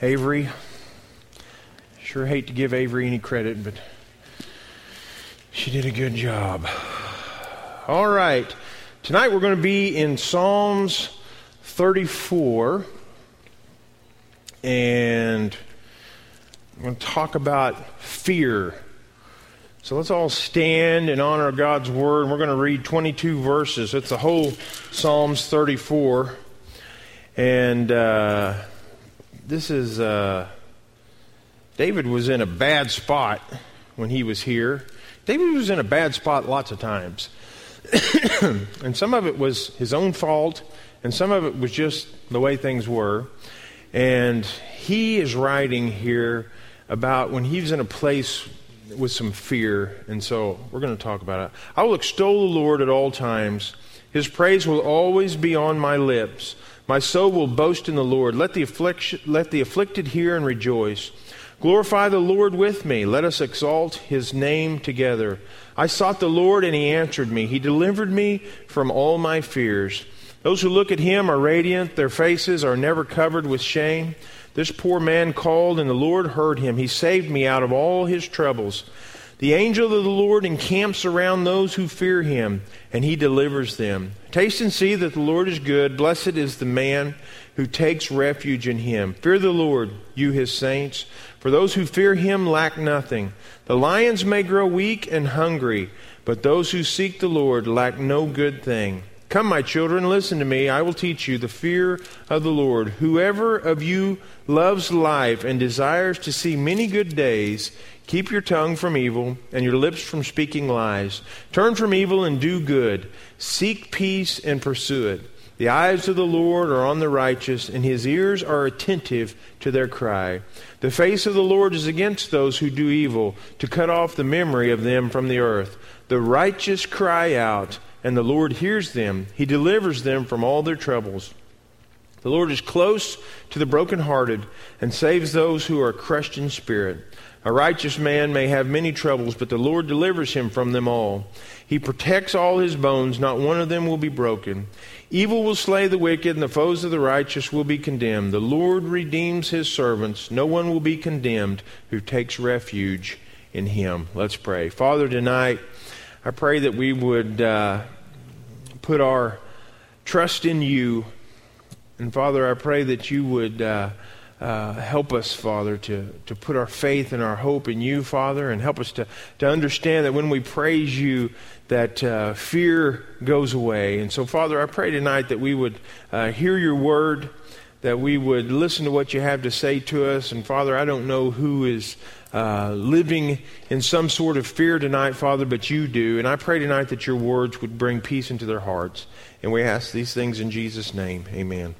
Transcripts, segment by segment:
Avery. Sure hate to give Avery any credit, but she did a good job. All right. Tonight we're going to be in Psalms 34. And I'm going to talk about fear. So let's all stand and honor of God's word. We're going to read 22 verses. It's the whole Psalms 34. And uh, this is, uh, David was in a bad spot when he was here. David was in a bad spot lots of times. and some of it was his own fault, and some of it was just the way things were. And he is writing here about when he was in a place with some fear. And so we're going to talk about it. I will extol the Lord at all times. His praise will always be on my lips. My soul will boast in the Lord. Let the, affliction, let the afflicted hear and rejoice. Glorify the Lord with me. Let us exalt his name together. I sought the Lord, and he answered me. He delivered me from all my fears. Those who look at him are radiant, their faces are never covered with shame. This poor man called, and the Lord heard him. He saved me out of all his troubles. The angel of the Lord encamps around those who fear him, and he delivers them. Taste and see that the Lord is good. Blessed is the man who takes refuge in him. Fear the Lord, you his saints, for those who fear him lack nothing. The lions may grow weak and hungry, but those who seek the Lord lack no good thing. Come, my children, listen to me. I will teach you the fear of the Lord. Whoever of you loves life and desires to see many good days, keep your tongue from evil and your lips from speaking lies. Turn from evil and do good. Seek peace and pursue it. The eyes of the Lord are on the righteous, and his ears are attentive to their cry. The face of the Lord is against those who do evil, to cut off the memory of them from the earth. The righteous cry out and the Lord hears them. He delivers them from all their troubles. The Lord is close to the brokenhearted and saves those who are crushed in spirit. A righteous man may have many troubles, but the Lord delivers him from them all. He protects all his bones, not one of them will be broken. Evil will slay the wicked, and the foes of the righteous will be condemned. The Lord redeems his servants. No one will be condemned who takes refuge in him. Let's pray. Father, tonight, I pray that we would uh, put our trust in you. And Father, I pray that you would uh, uh, help us, Father, to, to put our faith and our hope in you, Father, and help us to, to understand that when we praise you, that uh, fear goes away. And so, Father, I pray tonight that we would uh, hear your word, that we would listen to what you have to say to us. And, Father, I don't know who is uh, living in some sort of fear tonight, Father, but you do. And I pray tonight that your words would bring peace into their hearts. And we ask these things in Jesus' name. Amen.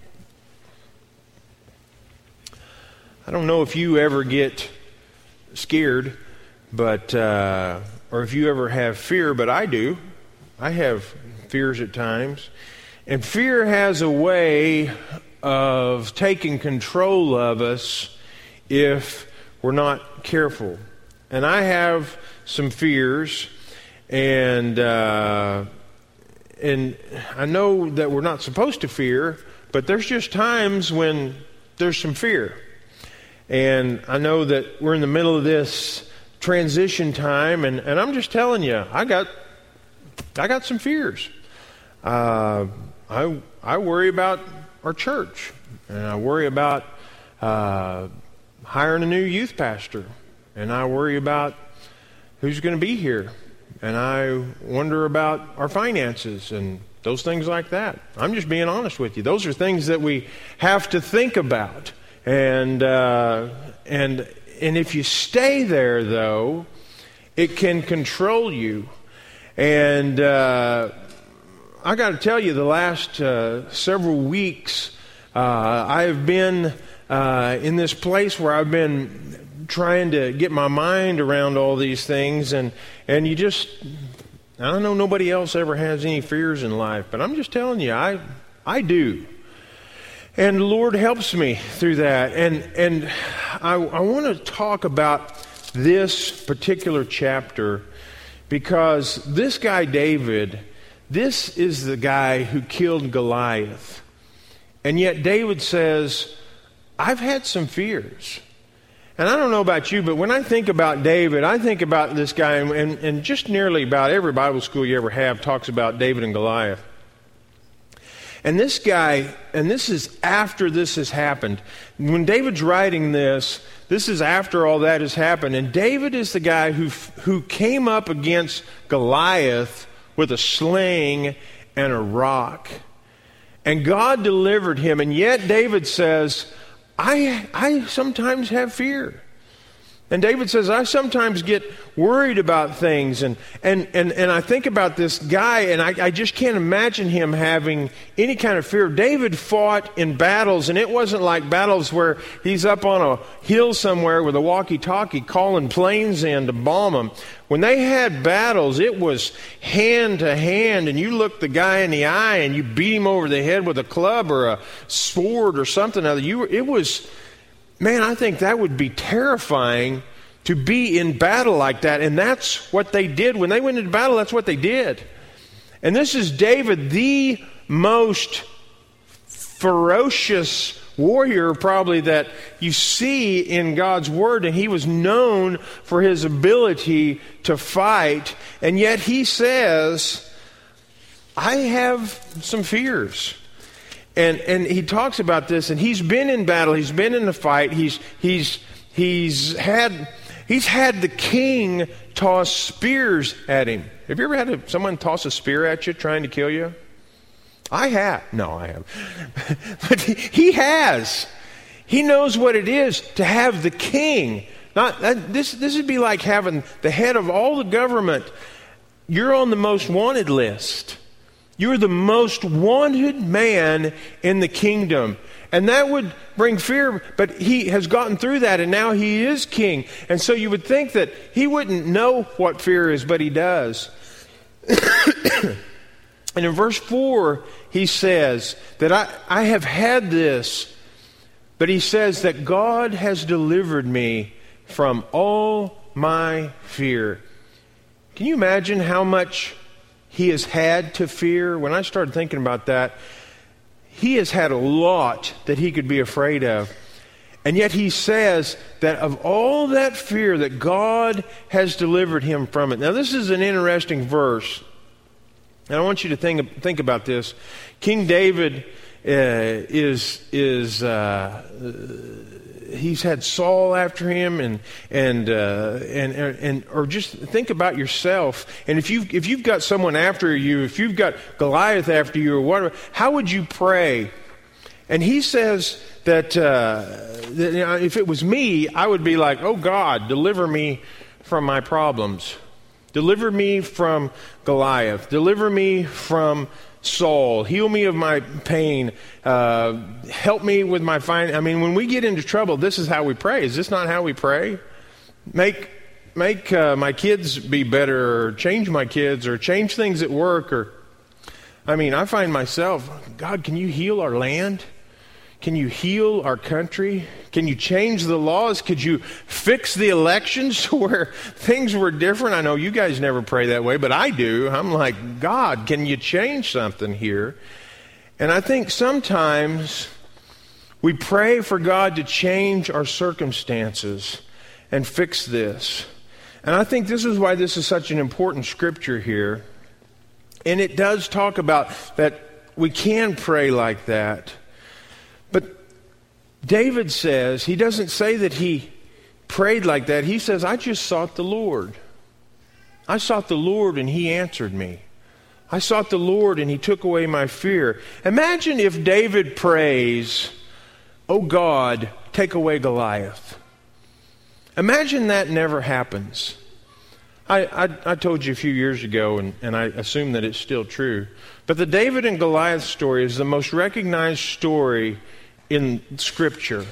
I don't know if you ever get scared, but uh, or if you ever have fear, but I do. I have fears at times. And fear has a way of taking control of us if we're not careful. And I have some fears, and uh, and I know that we're not supposed to fear, but there's just times when there's some fear. And I know that we're in the middle of this transition time, and, and I'm just telling you, I got I got some fears. Uh, I I worry about our church, and I worry about uh, hiring a new youth pastor, and I worry about who's going to be here, and I wonder about our finances and those things like that. I'm just being honest with you. Those are things that we have to think about, and uh, and and if you stay there, though, it can control you, and. Uh, I got to tell you, the last uh, several weeks, uh, I have been uh, in this place where I've been trying to get my mind around all these things, and and you just I don't know nobody else ever has any fears in life, but I'm just telling you, I I do. And the Lord helps me through that. And and I, I want to talk about this particular chapter because this guy David, this is the guy who killed Goliath. And yet David says, I've had some fears. And I don't know about you, but when I think about David, I think about this guy, and, and, just nearly about every Bible school you ever have talks about David and Goliath. And this guy, and this is after this has happened. When David's writing this, this is after all that has happened. And David is the guy who, who came up against Goliath with a sling and a rock. And God delivered him. And yet David says, I, I sometimes have fear. And David says, I sometimes get worried about things. And, and, and, and I think about this guy, and I, I just can't imagine him having any kind of fear. David fought in battles, and it wasn't like battles where he's up on a hill somewhere with a walkie talkie calling planes in to bomb them. When they had battles, it was hand to hand, and you looked the guy in the eye and you beat him over the head with a club or a sword or something. You it was Man, I think that would be terrifying to be in battle like that. And that's what they did. When they went into battle, that's what they did. And this is David, the most ferocious warrior, probably, that you see in God's Word. And he was known for his ability to fight. And yet he says, I have some fears. And, and he talks about this, and he's been in battle, he's been in the fight, he's, he's, he's, had, he's had the king toss spears at him. Have you ever had a, someone toss a spear at you trying to kill you? I have. No, I have. but he, he has. He knows what it is to have the king. Not uh, this. This would be like having the head of all the government. You're on the most wanted list. You're the most wanted man in the kingdom. And that would bring fear, but he has gotten through that and now he is king. And so you would think that he wouldn't know what fear is, but he does. and in verse 4, he says that I, I have had this, but he says that God has delivered me from all my fear. Can you imagine how much he has had to fear. When I started thinking about that, he has had a lot that he could be afraid of. And yet he says that of all that fear that God has delivered him from it. Now this is an interesting verse. And I want you to think, think about this. King David uh, is, is uh, he's had Saul after him, and and uh, and and or just think about yourself. And if you if you've got someone after you, if you've got Goliath after you, or whatever, how would you pray? And he says that, uh, that you know, if it was me, I would be like, "Oh God, deliver me from my problems." Deliver me from Goliath. Deliver me from Saul. Heal me of my pain. Uh, help me with my fine. I mean, when we get into trouble, this is how we pray. Is this not how we pray? Make make uh, my kids be better, or change my kids, or change things at work, or I mean, I find myself, God, can you heal our land? Can you heal our country? Can you change the laws? Could you fix the elections to where things were different? I know you guys never pray that way, but I do. I'm like, God, can you change something here? And I think sometimes we pray for God to change our circumstances and fix this. And I think this is why this is such an important scripture here. And it does talk about that we can pray like that. David says, he doesn't say that he prayed like that. He says, I just sought the Lord. I sought the Lord and he answered me. I sought the Lord and he took away my fear. Imagine if David prays, Oh God, take away Goliath. Imagine that never happens. I, I, I, told you a few years ago, and, and I assume that it's still true, but the David and Goliath story is the most recognized story in Scripture.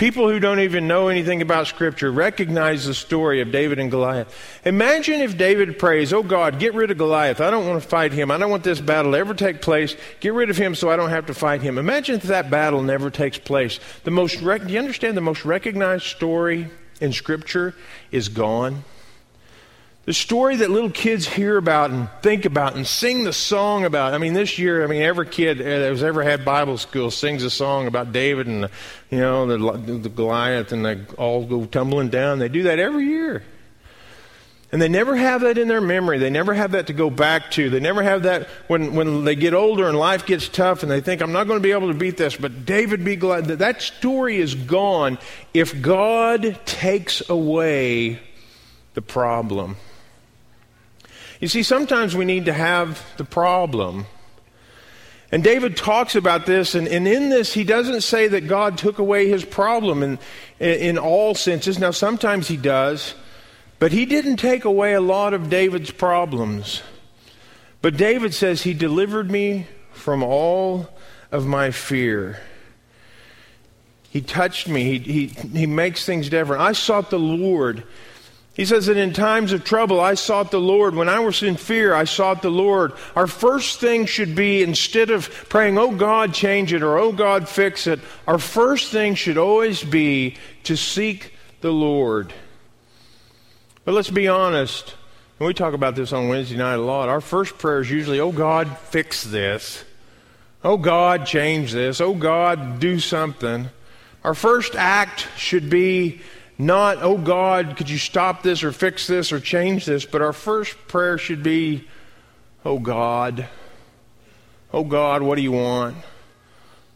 People who don't even know anything about Scripture recognize the story of David and Goliath. Imagine if David prays, Oh God, get rid of Goliath. I don't want to fight him. I don't want this battle to ever take place. Get rid of him so I don't have to fight him. Imagine if that battle never takes place. The most rec- do you understand the most recognized story in Scripture is gone? The story that little kids hear about and think about and sing the song about. I mean, this year, I mean, every kid that has ever had Bible school sings a song about David and, you know, the, the Goliath and they all go tumbling down. They do that every year. And they never have that in their memory. They never have that to go back to. They never have that when, when they get older and life gets tough and they think, I'm not going to be able to beat this. But David be glad that that story is gone if God takes away the problem. You see, sometimes we need to have the problem. And David talks about this, and, and in this, he doesn't say that God took away his problem in, in all senses. Now, sometimes he does. But he didn't take away a lot of David's problems. But David says, He delivered me from all of my fear. He touched me. He, he, he makes things different. I sought the Lord. He says that in times of trouble, I sought the Lord. When I was in fear, I sought the Lord. Our first thing should be instead of praying, oh God, change it, or oh God, fix it, our first thing should always be to seek the Lord. But let's be honest. And we talk about this on Wednesday night a lot. Our first prayer is usually, Oh God, fix this. Oh God, change this. Oh God, do something. Our first act should be not, Oh God, could you stop this or fix this or change this? But our first prayer should be, Oh God. Oh God, what do you want?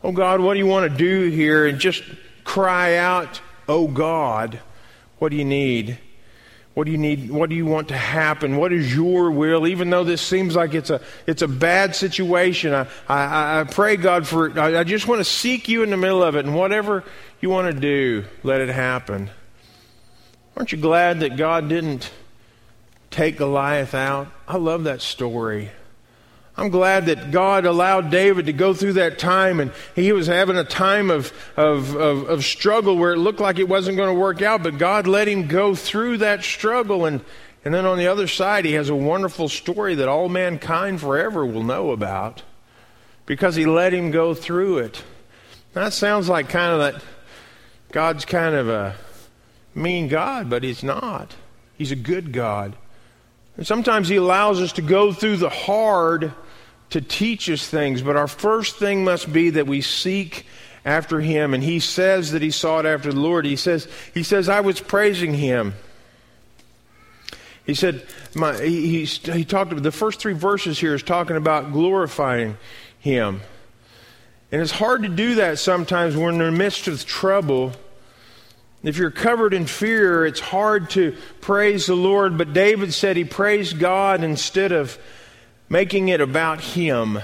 Oh God, what do you want to do here? And just cry out, Oh God, what do you need? What do you need? What do you want to happen? What is your will? Even though this seems like it's a, it's a bad situation, I, I, I pray, God, for I, I just want to seek you in the middle of it, and whatever you want to do, let it happen. Aren't you glad that God didn't take Goliath out? I love that story. I'm glad that God allowed David to go through that time and he was having a time of, of, of, of struggle where it looked like it wasn't going to work out, but God let him go through that struggle. And, and then on the other side, he has a wonderful story that all mankind forever will know about because he let him go through it. That sounds like kind of that God's kind of a mean God, but he's not. He's a good God. And sometimes he allows us to go through the hard to teach us things, but our first thing must be that we seek after him. And he says that he sought after the Lord. He says, he says, I was praising him. He said, my, he, he, he talked about the first three verses here is talking about glorifying him. And it's hard to do that sometimes when we're in the midst of trouble. If you're covered in fear, it's hard to praise the Lord. But David said he praised God instead of making it about Him.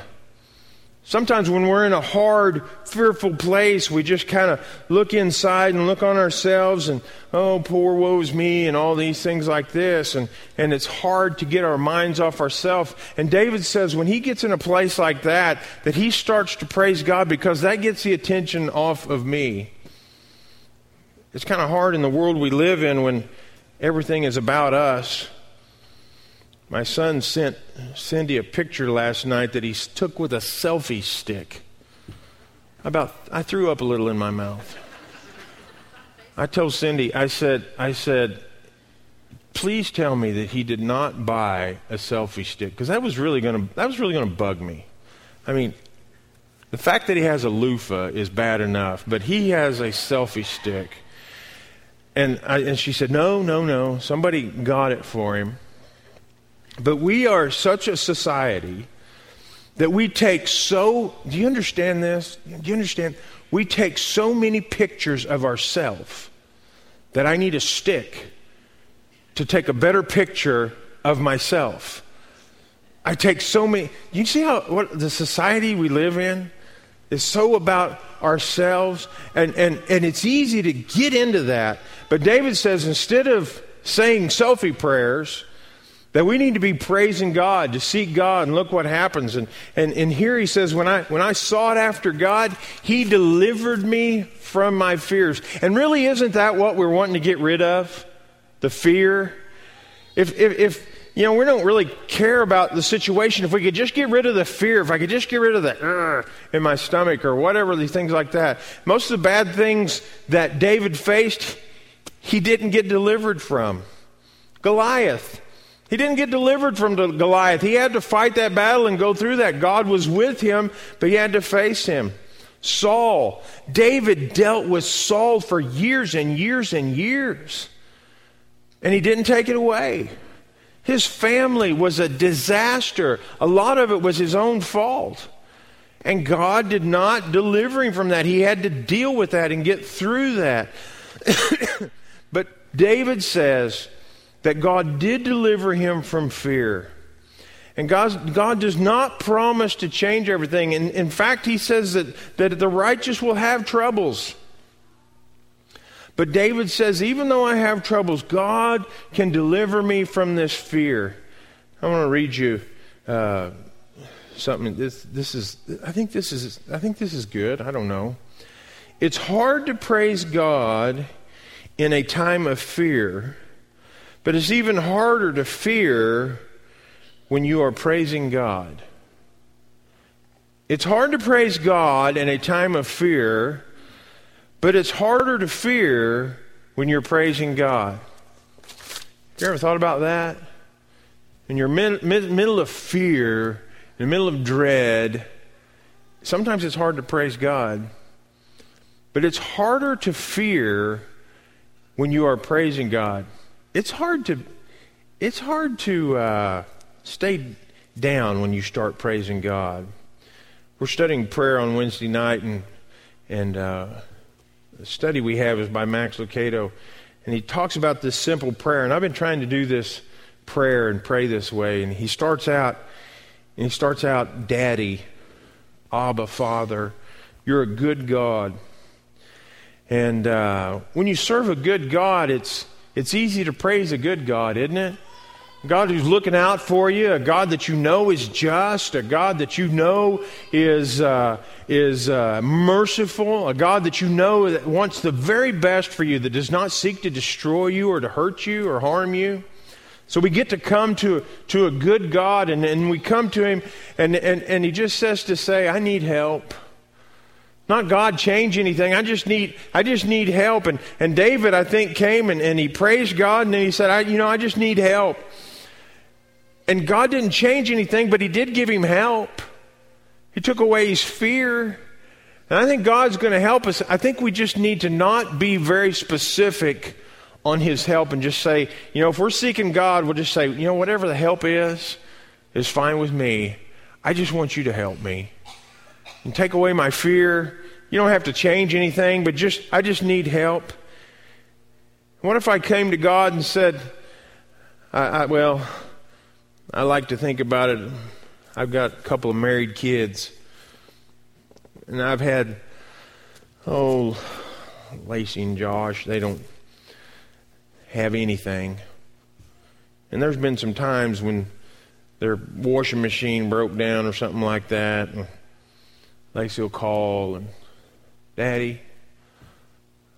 Sometimes when we're in a hard, fearful place, we just kind of look inside and look on ourselves and, oh, poor woe's me, and all these things like this. And, and it's hard to get our minds off ourselves. And David says when he gets in a place like that, that he starts to praise God because that gets the attention off of me. It's kind of hard in the world we live in when everything is about us. My son sent Cindy a picture last night that he took with a selfie stick. About I threw up a little in my mouth. I told Cindy, I said, I said, please tell me that he did not buy a selfie stick because that was really going to that was really going to bug me. I mean, the fact that he has a loofah is bad enough, but he has a selfie stick. And I, and she said, no, no, no, somebody got it for him. But we are such a society that we take so, do you understand this? Do you understand? We take so many pictures of ourselves that I need a stick to take a better picture of myself. I take so many. You see how what the society we live in is so about ourselves, and, and, and it's easy to get into that. But David says instead of saying selfie prayers, that we need to be praising God, to seek God, and look what happens. And, and, and here he says, when I, when I sought after God, he delivered me from my fears. And really, isn't that what we're wanting to get rid of? The fear? If, if, if you know, we don't really care about the situation. If we could just get rid of the fear, if I could just get rid of the uh, in my stomach or whatever, these things like that. Most of the bad things that David faced, he didn't get delivered from. Goliath, He didn't get delivered from the Goliath. He had to fight that battle and go through that. God was with him, but he had to face him. Saul, David dealt with Saul for years and years and years, and he didn't take it away. His family was a disaster. A lot of it was his own fault. And God did not deliver him from that. He had to deal with that and get through that. but David says that God did deliver him from fear. And God, God does not promise to change everything. And in fact, He says that, that the righteous will have troubles. But David says, even though I have troubles, God can deliver me from this fear. I want to read you uh, something. This, this is, I think this is, I think this is good. I don't know. It's hard to praise God in a time of fear, but it's even harder to fear when you are praising God. It's hard to praise God in a time of fear, but it's harder to fear when you're praising God. You ever thought about that? In your mid, mid, middle of fear, in the middle of dread, sometimes it's hard to praise God. But it's harder to fear when you are praising God. It's hard to, it's hard to uh, stay down when you start praising God. We're studying prayer on Wednesday night, and and uh, the study we have is by Max Lucado, and he talks about this simple prayer. And I've been trying to do this prayer and pray this way. And he starts out, and he starts out, Daddy, Abba, Father, you're a good God. And uh, when you serve a good God, it's, it's easy to praise a good God, isn't it? God who's looking out for you, a God that you know is just, a God that you know is, uh, is uh, merciful, a God that you know that wants the very best for you, that does not seek to destroy you or to hurt you or harm you. So we get to come to, to a good God, and, and we come to Him, and, and, and He just says to say, I need help. Not God change anything. I just need, I just need help. And, and David, I think, came and, and he praised God and he said, I, you know, I just need help. And God didn't change anything, but he did give him help. He took away his fear. And I think God's going to help us. I think we just need to not be very specific on his help and just say, you know, if we're seeking God, we'll just say, you know, whatever the help is, is fine with me. I just want you to help me. And take away my fear. You don't have to change anything, but just I just need help. What if I came to God and said, I, I, well, I like to think about it. I've got a couple of married kids, and I've had, oh, Lacey and Josh, they don't have anything. And there's been some times when their washing machine broke down or something like that. And Lacey will call and, Daddy,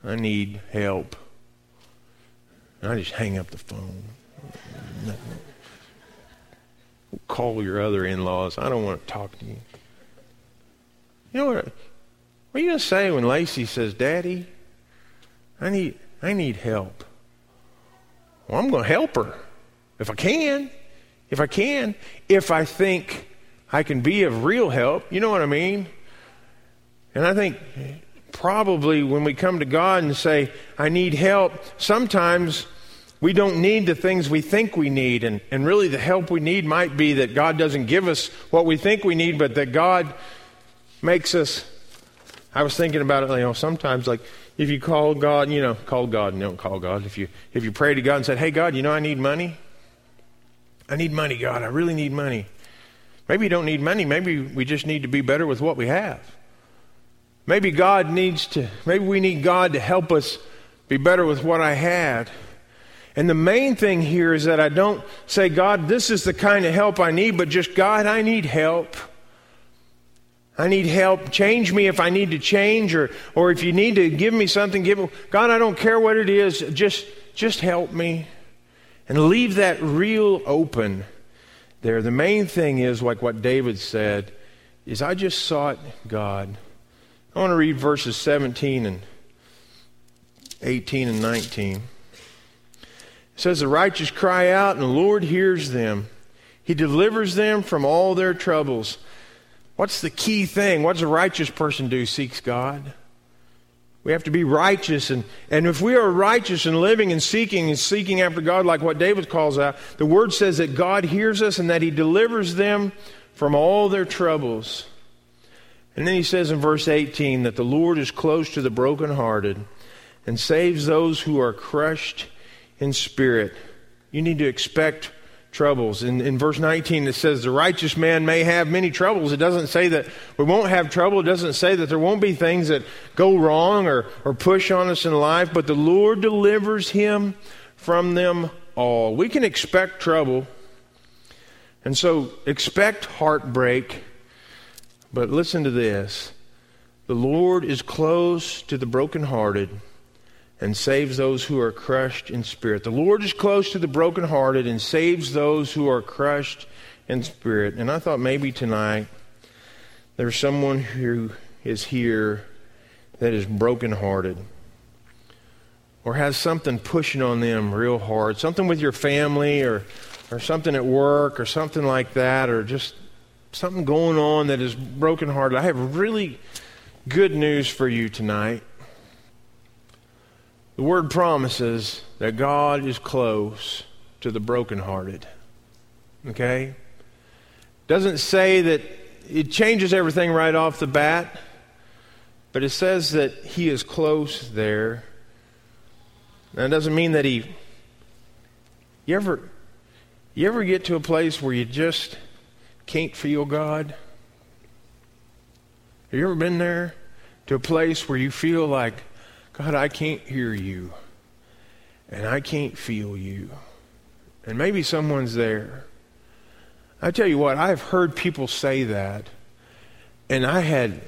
I need help. And I just hang up the phone. Call your other in laws. I don't want to talk to you. You know what? What are you going to say when Lacey says, Daddy, I need, I need help? Well, I'm going to help her if I can. If I can. If I think I can be of real help. You know what I mean? And I think probably when we come to God and say, I need help, sometimes we don't need the things we think we need. And, and really, the help we need might be that God doesn't give us what we think we need, but that God makes us. I was thinking about it, you know, sometimes like if you call God, you know, call God, and don't call God. If you if you pray to God and said, Hey God, you know I need money. I need money, God. I really need money. Maybe you don't need money. Maybe we just need to be better with what we have. Maybe God needs to, maybe we need God to help us be better with what I had. And the main thing here is that I don't say, God, this is the kind of help I need, but just, God, I need help. I need help. Change me if I need to change, or, or if you need to give me something, give me. God, I don't care what it is. Just, just help me. And leave that real open there. The main thing is, like what David said, is I just sought God. I want to read verses 17 and 18 and 19. Says the righteous cry out and the Lord hears them. He delivers them from all their troubles. What's the key thing? What does a righteous person do? Seeks God. We have to be righteous. And, and if we are righteous and living and seeking and seeking after God, like what David calls out, the word says that God hears us and that he delivers them from all their troubles. And then he says in verse 18 that the Lord is close to the brokenhearted and saves those who are crushed in spirit. You need to expect troubles. In, in verse 19, it says, The righteous man may have many troubles. It doesn't say that we won't have trouble. It doesn't say that there won't be things that go wrong or, or push on us in life, but the Lord delivers him from them all. We can expect trouble. And so expect heartbreak. But listen to this the Lord is close to the brokenhearted and saves those who are crushed in spirit. The Lord is close to the brokenhearted and saves those who are crushed in spirit. And I thought maybe tonight there's someone who is here that is brokenhearted or has something pushing on them real hard, something with your family or, or something at work or something like that, or just something going on that is brokenhearted. I have really good news for you tonight. The word promises that God is close to the brokenhearted. Okay? Doesn't say that it changes everything right off the bat, but it says that He is close there. That doesn't mean that He. You ever, you ever get to a place where you just can't feel God? Have you ever been there? To a place where you feel like God, I can't hear you, and I can't feel you. And maybe someone's there. I tell you what, I've heard people say that, and I had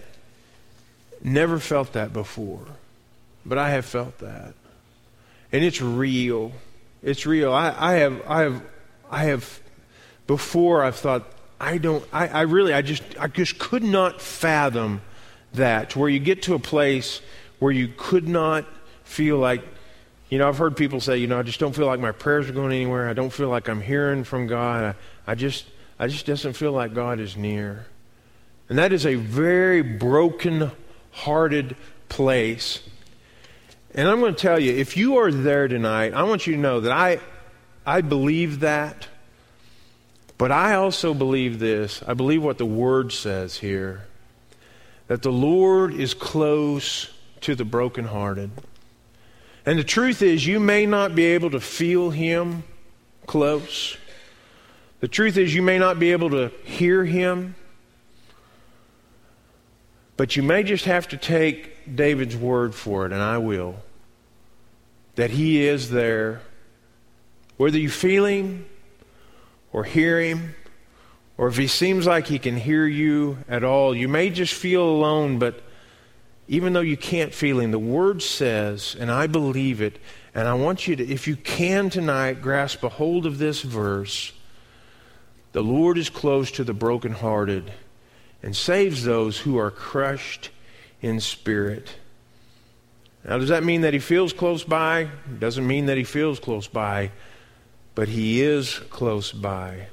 never felt that before, but I have felt that. And it's real. It's real. I, I have, I have, I have, before I've thought, I don't, I, I really, I just, I just could not fathom that, where you get to a place where you could not feel like, you know, I've heard people say, you know, I just don't feel like my prayers are going anywhere. I don't feel like I'm hearing from God. I, I just, I just doesn't feel like God is near. And that is a very broken hearted place. And I'm going to tell you, if you are there tonight, I want you to know that I, I believe that. But I also believe this. I believe what the Word says here that the Lord is close to the brokenhearted. And the truth is, you may not be able to feel Him close. The truth is, you may not be able to hear Him. But you may just have to take David's word for it, and I will. That He is there. Whether you feel Him or hear Him, or if He seems like He can hear you at all, you may just feel alone, but even though you can't feel him, the word says, and I believe it, and I want you to, if you can tonight, grasp a hold of this verse. The Lord is close to the brokenhearted and saves those who are crushed in spirit. Now, does that mean that he feels close by? It doesn't mean that he feels close by, but he is close by.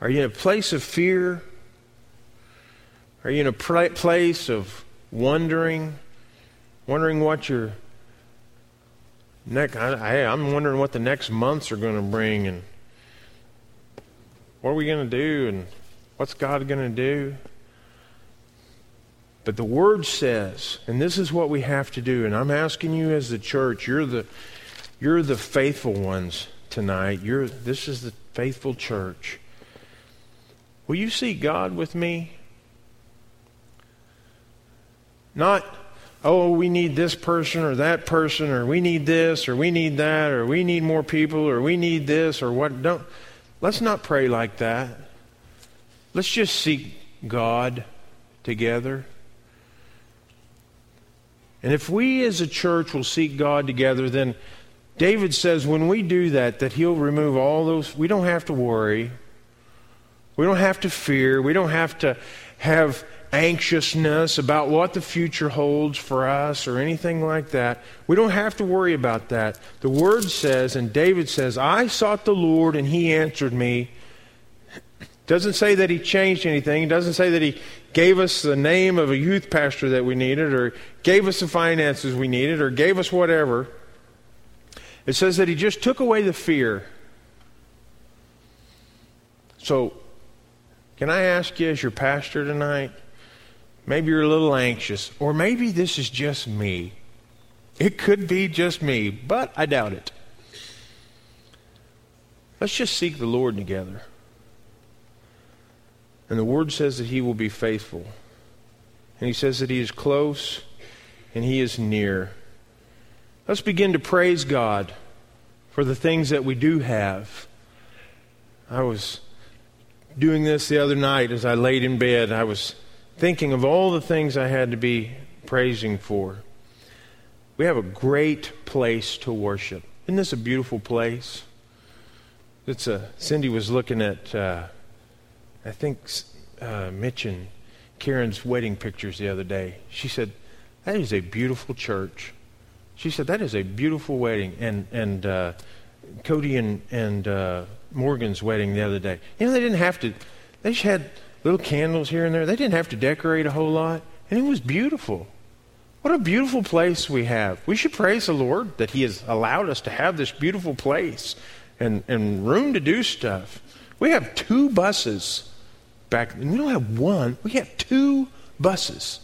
Are you in a place of fear? Are you in a place of wondering, wondering what your next? I, I'm wondering what the next months are going to bring, and what are we going to do, and what's God going to do? But the Word says, and this is what we have to do, and I'm asking you as the church, you're the, you're the faithful ones tonight. You're, this is the faithful church. Will you seek God with me? Not, oh, we need this person or that person, or we need this, or we need that, or we need more people, or we need this, or what. Don't. Let's not pray like that. Let's just seek God together. And if we as a church will seek God together, then David says when we do that, that he'll remove all those. We don't have to worry. We don't have to fear. We don't have to have anxiousness about what the future holds for us or anything like that. We don't have to worry about that. The Word says, and David says, I sought the Lord and he answered me. Doesn't say that he changed anything. It doesn't say that he gave us the name of a youth pastor that we needed or gave us the finances we needed or gave us whatever. It says that he just took away the fear. So, can I ask you as your pastor tonight? Maybe you're a little anxious, or maybe this is just me. It could be just me, but I doubt it. Let's just seek the Lord together. And the Word says that He will be faithful. And He says that He is close and He is near. Let's begin to praise God for the things that we do have. I was doing this the other night as I laid in bed. I was thinking of all the things I had to be praising for. We have a great place to worship. Isn't this a beautiful place? It's a, Cindy was looking at, uh, I think, uh, Mitch and Karen's wedding pictures the other day. She said, That is a beautiful church. She said, That is a beautiful wedding. And, and uh, Cody and, and uh, Morgan's wedding the other day. You know, they didn't have to, they just had little candles here and there. They didn't have to decorate a whole lot, and it was beautiful. What a beautiful place we have. We should praise the Lord that He has allowed us to have this beautiful place and, and room to do stuff. We have two buses back. and We don't have one, we have two buses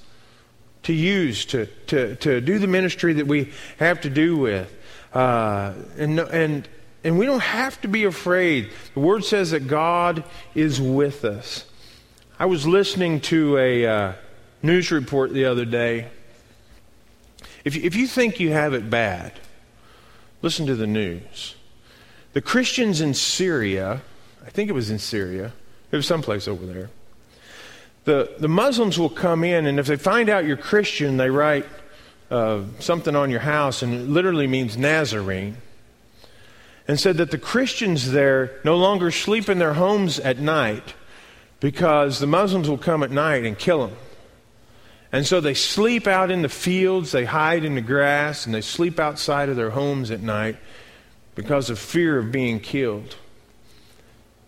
to use to, to, to do the ministry that we have to do with. Uh, and, and, and we don't have to be afraid. The Word says that God is with us. I was listening to a uh, news report the other day. If, if you think you have it bad, listen to the news. The Christians in Syria, I think it was in Syria, it was someplace over there. The, the Muslims will come in, and if they find out you're Christian, they write uh, something on your house, and it literally means Nazarene. And said that the Christians there no longer sleep in their homes at night because the Muslims will come at night and kill them. And so they sleep out in the fields, they hide in the grass, and they sleep outside of their homes at night because of fear of being killed.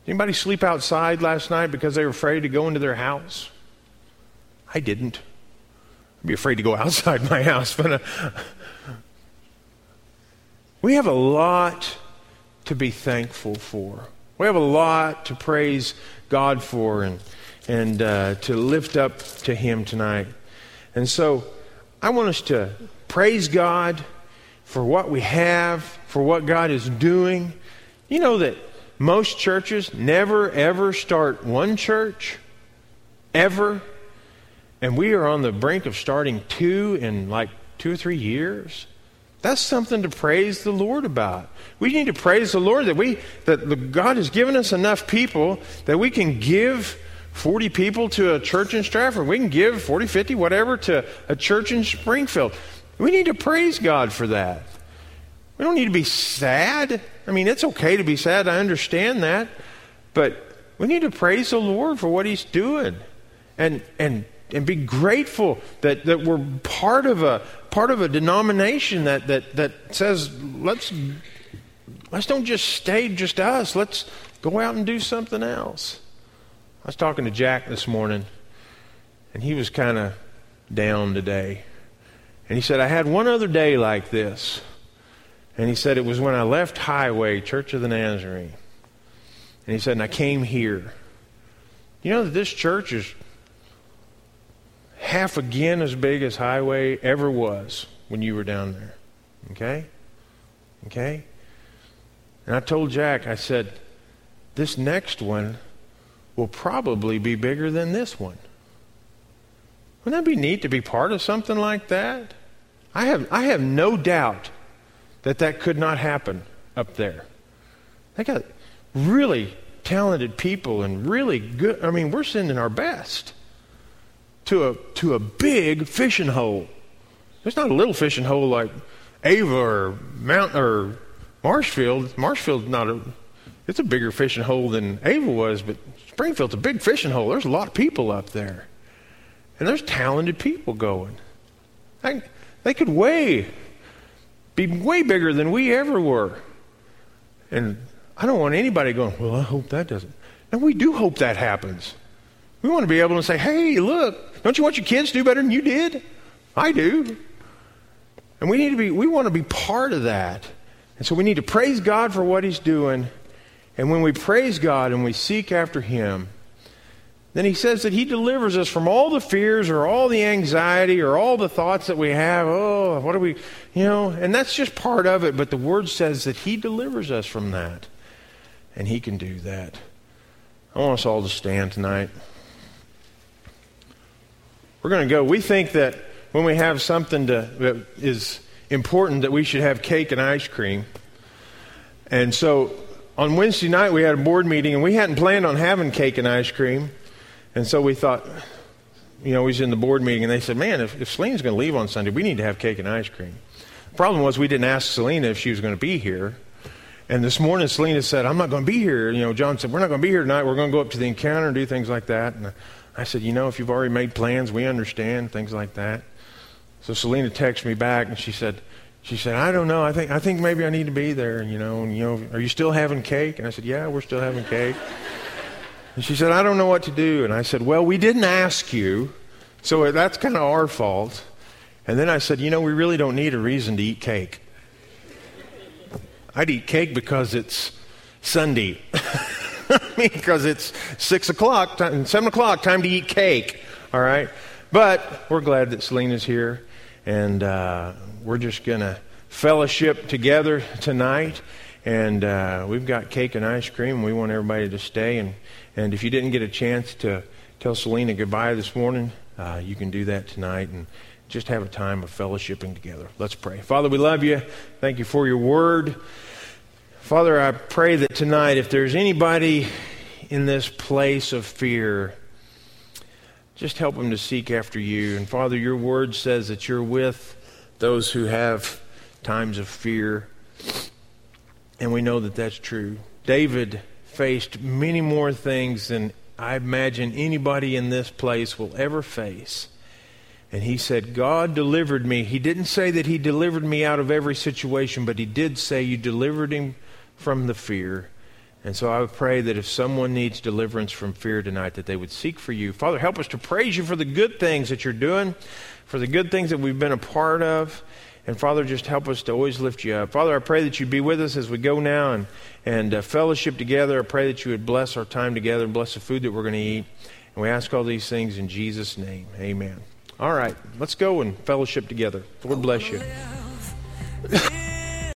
Anybody sleep outside last night because they were afraid to go into their house? I didn't. I'd be afraid to go outside my house, but uh, we have a lot to be thankful for. We have a lot to praise God for and, and uh, to lift up to Him tonight. And so I want us to praise God for what we have, for what God is doing. You know that most churches never, ever start one church, ever. And we are on the brink of starting two in like two or three years. That's something to praise the Lord about. We need to praise the Lord that we that God has given us enough people that we can give 40 people to a church in Strafford. We can give 40, 50, whatever to a church in Springfield. We need to praise God for that. We don't need to be sad. I mean, it's okay to be sad. I understand that. But we need to praise the Lord for what he's doing. And and and be grateful that, that we're part of a part of a denomination that, that, that says let's let's don't just stay just us. Let's go out and do something else. I was talking to Jack this morning, and he was kind of down today. And he said, I had one other day like this. And he said, it was when I left Highway, Church of the Nazarene. And he said, and I came here. You know that this church is half again as big as Highway ever was when you were down there. Okay? Okay? And I told Jack, I said, this next one will probably be bigger than this one. Wouldn't that be neat to be part of something like that? I have, I have no doubt that that could not happen up there. They got really talented people and really good. I mean, we're sending our best to a, to a big fishing hole. It's not a little fishing hole like Ava or Mount or Marshfield. Marshfield's not a, it's a bigger fishing hole than Ava was, but Springfield's a big fishing hole. There's a lot of people up there. And there's talented people going. I, they could way be way bigger than we ever were. And I don't want anybody going, well, I hope that doesn't. And we do hope that happens. We want to be able to say, hey, look, don't you want your kids to do better than you did? I do. And we need to be, we want to be part of that. And so we need to praise God for what He's doing. And when we praise God and we seek after Him, then He says that He delivers us from all the fears or all the anxiety or all the thoughts that we have. Oh, what are we, you know, and that's just part of it. But the Word says that He delivers us from that. And He can do that. I want us all to stand tonight. We're going to go. We think that when we have something to, that is important, that we should have cake and ice cream. And so on Wednesday night, we had a board meeting, and we hadn't planned on having cake and ice cream. And so we thought, you know, we was in the board meeting, and they said, man, if, if Selena's going to leave on Sunday, we need to have cake and ice cream. The problem was we didn't ask Selena if she was going to be here. And this morning, Selena said, I'm not going to be here. You know, John said, we're not going to be here tonight. We're going to go up to the encounter and do things like that. And I said, you know, if you've already made plans, we understand, things like that. So Selena texted me back and she said, she said, I don't know. I think I think maybe I need to be there. You know, and, you know, are you still having cake? And I said, Yeah, we're still having cake. and she said, I don't know what to do. And I said, Well, we didn't ask you, so that's kind of our fault. And then I said, You know, we really don't need a reason to eat cake. I'd eat cake because it's Sunday. because it's six o'clock, seven o'clock, time to eat cake. All right, but we're glad that Selena's here, and uh, we're just to fellowship together tonight. And uh, we've got cake and ice cream. We want everybody to stay. And, and if you didn't get a chance to tell Selena goodbye this morning, uh, you can do that tonight and just have a time of fellowshipping together. Let's pray. Father, we love you. Thank you for your word. Father, I pray that tonight, if there's anybody in this place of fear, just help them to seek after you. And Father, your word says that you're with those who have times of fear. And we know that that's true. David faced many more things than I imagine anybody in this place will ever face. And he said, God delivered me. He didn't say that he delivered me out of every situation, but he did say you delivered him from the fear. And so I would pray that if someone needs deliverance from fear tonight, that they would seek for you. Father, help us to praise you for the good things that you're doing for the good things that we've been a part of. And Father, just help us to always lift you up. Father, I pray that you'd be with us as we go now and, and uh, fellowship together. I pray that you would bless our time together and bless the food that we're going to eat. And we ask all these things in Jesus' name. Amen. All right, let's go and fellowship together. Lord bless you.